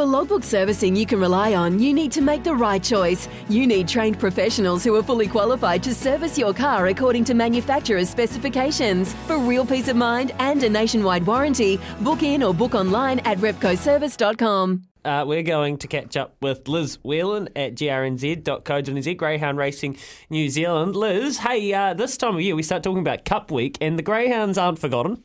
For logbook servicing you can rely on, you need to make the right choice. You need trained professionals who are fully qualified to service your car according to manufacturer's specifications. For real peace of mind and a nationwide warranty, book in or book online at repcoservice.com. Uh, we're going to catch up with Liz Whelan at grnz.co.nz, Greyhound Racing New Zealand. Liz, hey, uh, this time of year we start talking about Cup Week, and the Greyhounds aren't forgotten.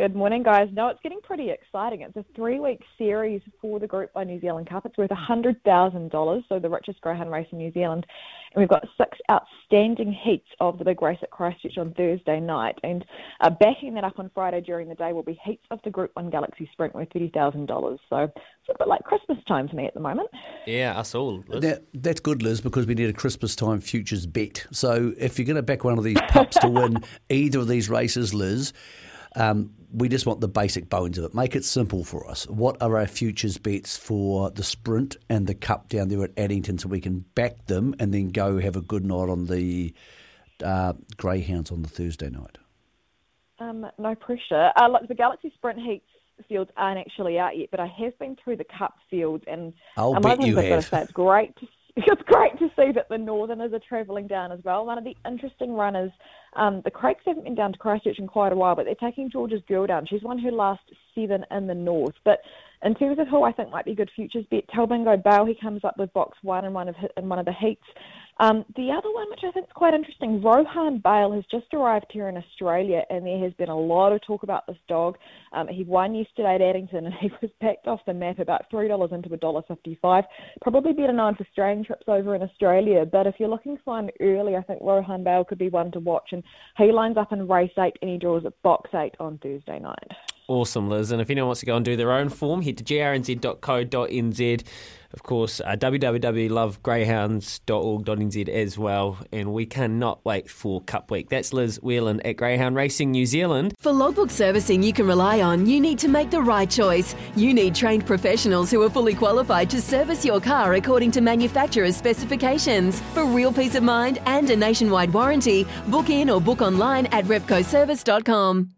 Good morning, guys. No, it's getting pretty exciting. It's a three-week series for the Group One New Zealand Cup. It's worth $100,000, so the richest greyhound race in New Zealand. And we've got six outstanding heats of the big race at Christchurch on Thursday night. And uh, backing that up on Friday during the day will be heats of the Group One Galaxy Sprint worth $30,000. So it's a bit like Christmas time to me at the moment. Yeah, us all. Liz. That, that's good, Liz, because we need a Christmas time futures bet. So if you're going to back one of these pups to win either of these races, Liz, um, we just want the basic bones of it. Make it simple for us. What are our futures bets for the sprint and the cup down there at Addington so we can back them and then go have a good night on the uh, Greyhounds on the Thursday night? Um, no pressure. Uh, look, the Galaxy Sprint heats fields aren't actually out yet, but I have been through the Cup fields, and I'll um, bet one of the you have. say, it's great to it's great to see that the Northerners are travelling down as well. One of the interesting runners, um, the Crakes haven't been down to Christchurch in quite a while, but they're taking George's girl down. She's one who last seven in the North. But in terms of who I think might be good futures bet, Talbingo Bale, he comes up with box one in one of in one of the heats. Um, the other one, which I think is quite interesting, Rohan Bale has just arrived here in Australia, and there has been a lot of talk about this dog. Um, he won yesterday at Addington, and he was packed off the map about three dollars into a dollar fifty-five. Probably better known for Australian trips over in Australia, but if you're looking for one early, I think Rohan Bale could be one to watch. And he lines up in race eight, and he draws at box eight on Thursday night. Awesome, Liz. And if anyone wants to go and do their own form, head to grnz.co.nz. Of course, uh, www.lovegreyhounds.org.nz as well. And we cannot wait for Cup Week. That's Liz Whelan at Greyhound Racing New Zealand. For logbook servicing you can rely on, you need to make the right choice. You need trained professionals who are fully qualified to service your car according to manufacturer's specifications. For real peace of mind and a nationwide warranty, book in or book online at repcoservice.com.